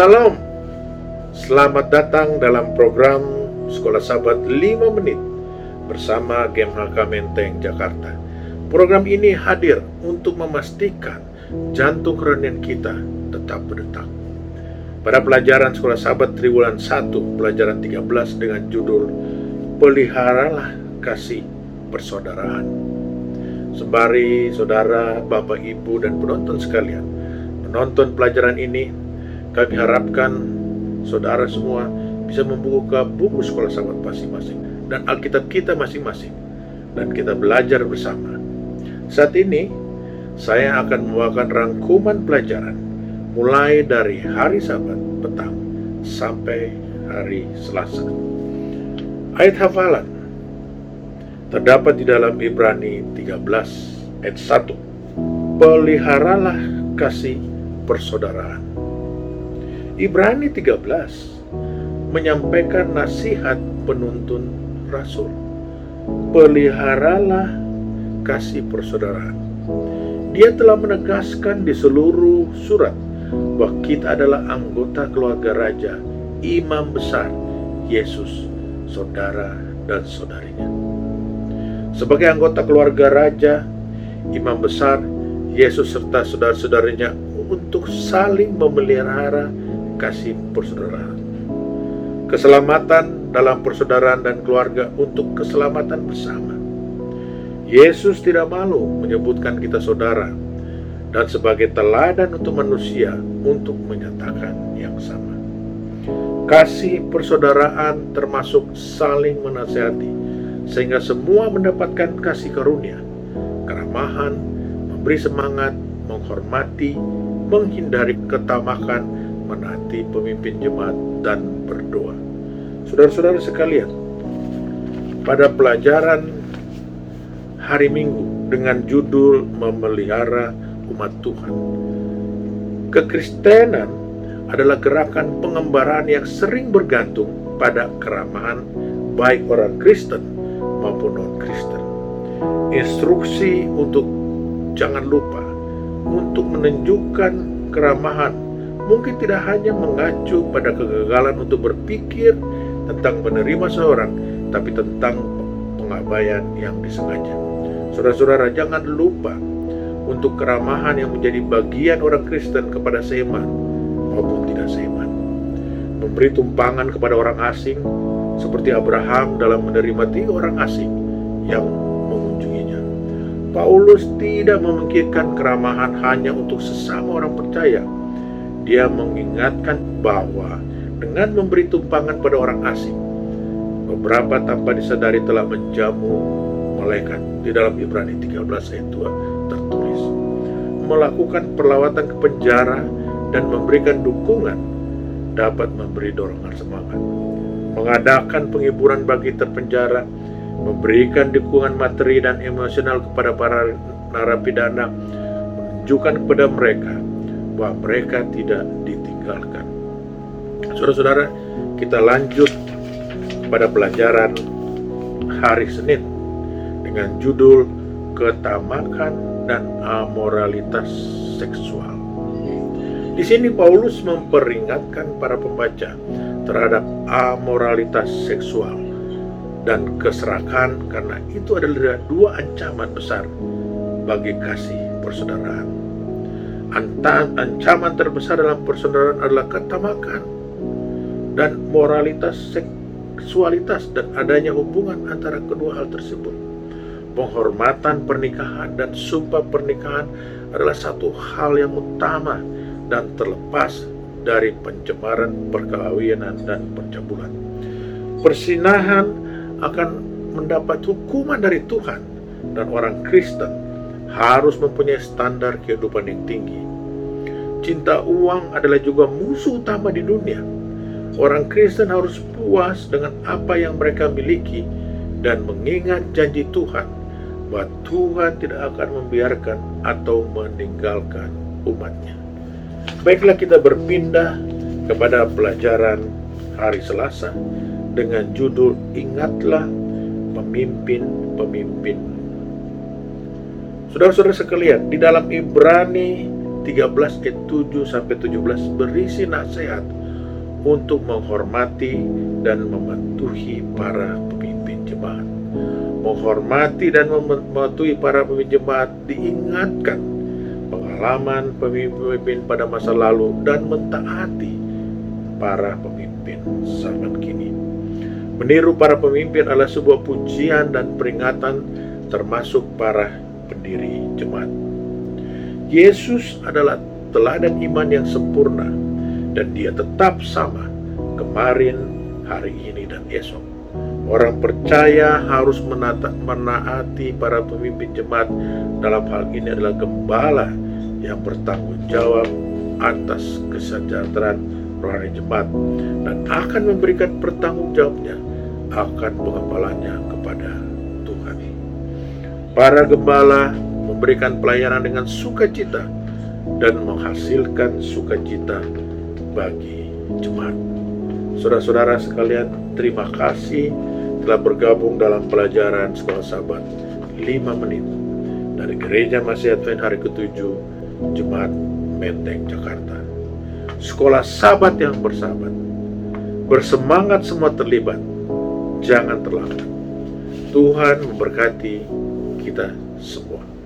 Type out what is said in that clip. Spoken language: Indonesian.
Salam, selamat datang dalam program Sekolah Sahabat 5 Menit bersama GMHK Menteng Jakarta. Program ini hadir untuk memastikan jantung kerohanian kita tetap berdetak. Pada pelajaran Sekolah Sahabat Triwulan 1, pelajaran 13 dengan judul Peliharalah Kasih Persaudaraan. Sembari saudara, bapak, ibu, dan penonton sekalian menonton pelajaran ini, kami harapkan saudara semua bisa membuka buku sekolah sahabat masing-masing dan Alkitab kita masing-masing dan kita belajar bersama. Saat ini saya akan membawakan rangkuman pelajaran mulai dari hari Sabat petang sampai hari Selasa. Ayat hafalan terdapat di dalam Ibrani 13 ayat 1. Peliharalah kasih persaudaraan. Ibrani 13 menyampaikan nasihat penuntun rasul. Peliharalah kasih persaudaraan. Dia telah menegaskan di seluruh surat bahwa kita adalah anggota keluarga raja, imam besar, Yesus, saudara dan saudarinya. Sebagai anggota keluarga raja, imam besar, Yesus serta saudara-saudaranya untuk saling memelihara kasih persaudaraan. Keselamatan dalam persaudaraan dan keluarga untuk keselamatan bersama. Yesus tidak malu menyebutkan kita saudara dan sebagai teladan untuk manusia untuk menyatakan yang sama. Kasih persaudaraan termasuk saling menasihati sehingga semua mendapatkan kasih karunia, keramahan, memberi semangat, menghormati, menghindari ketamakan, menaati pemimpin jemaat, dan berdoa. Saudara-saudara sekalian, pada pelajaran hari Minggu dengan judul Memelihara Umat Tuhan, kekristenan adalah gerakan pengembaraan yang sering bergantung pada keramahan baik orang Kristen maupun non-Kristen. Instruksi untuk jangan lupa untuk menunjukkan keramahan mungkin tidak hanya mengacu pada kegagalan untuk berpikir tentang menerima seorang, tapi tentang pengabaian yang disengaja. Saudara-saudara, jangan lupa untuk keramahan yang menjadi bagian orang Kristen kepada seiman maupun tidak seiman. Memberi tumpangan kepada orang asing, seperti Abraham dalam menerima tiga orang asing yang Paulus tidak memikirkan keramahan hanya untuk sesama orang percaya. Dia mengingatkan bahwa dengan memberi tumpangan pada orang asing, beberapa tanpa disadari telah menjamu malaikat. Di dalam Ibrani 13 ayat 2 tertulis. Melakukan perlawatan ke penjara dan memberikan dukungan dapat memberi dorongan semangat. Mengadakan penghiburan bagi terpenjara memberikan dukungan materi dan emosional kepada para narapidana, menunjukkan kepada mereka bahwa mereka tidak ditinggalkan. Saudara-saudara, kita lanjut pada pelajaran hari Senin dengan judul Ketamakan dan Amoralitas Seksual. Di sini Paulus memperingatkan para pembaca terhadap amoralitas seksual dan keserakahan karena itu adalah dua ancaman besar bagi kasih persaudaraan. Ancaman terbesar dalam persaudaraan adalah ketamakan dan moralitas seksualitas dan adanya hubungan antara kedua hal tersebut. Penghormatan pernikahan dan sumpah pernikahan adalah satu hal yang utama dan terlepas dari pencemaran perkawinan dan percabulan. Persinahan akan mendapat hukuman dari Tuhan dan orang Kristen harus mempunyai standar kehidupan yang tinggi. Cinta uang adalah juga musuh utama di dunia. Orang Kristen harus puas dengan apa yang mereka miliki dan mengingat janji Tuhan bahwa Tuhan tidak akan membiarkan atau meninggalkan umatnya. Baiklah kita berpindah kepada pelajaran hari Selasa dengan judul Ingatlah Pemimpin-Pemimpin. Saudara-saudara sekalian, di dalam Ibrani 13 ayat 7 sampai 17 berisi nasihat untuk menghormati dan mematuhi para pemimpin jemaat. Menghormati dan mematuhi para pemimpin jemaat diingatkan pengalaman pemimpin pada masa lalu dan mentaati para pemimpin zaman kini. Meniru para pemimpin adalah sebuah pujian dan peringatan termasuk para pendiri jemaat. Yesus adalah teladan iman yang sempurna dan dia tetap sama kemarin, hari ini, dan esok. Orang percaya harus menata, menaati para pemimpin jemaat dalam hal ini adalah gembala yang bertanggung jawab atas kesejahteraan rohani jemaat dan akan memberikan pertanggung jawabnya akan pengepalanya kepada. Para gembala memberikan pelayanan dengan sukacita dan menghasilkan sukacita bagi jemaat. Saudara-saudara sekalian, terima kasih telah bergabung dalam pelajaran Sekolah Sabat 5 menit dari Gereja Masih Advent hari ke-7 Jemaat Menteng Jakarta. Sekolah Sabat yang bersahabat. Bersemangat semua terlibat. Jangan terlambat. Tuhan memberkati kita semua.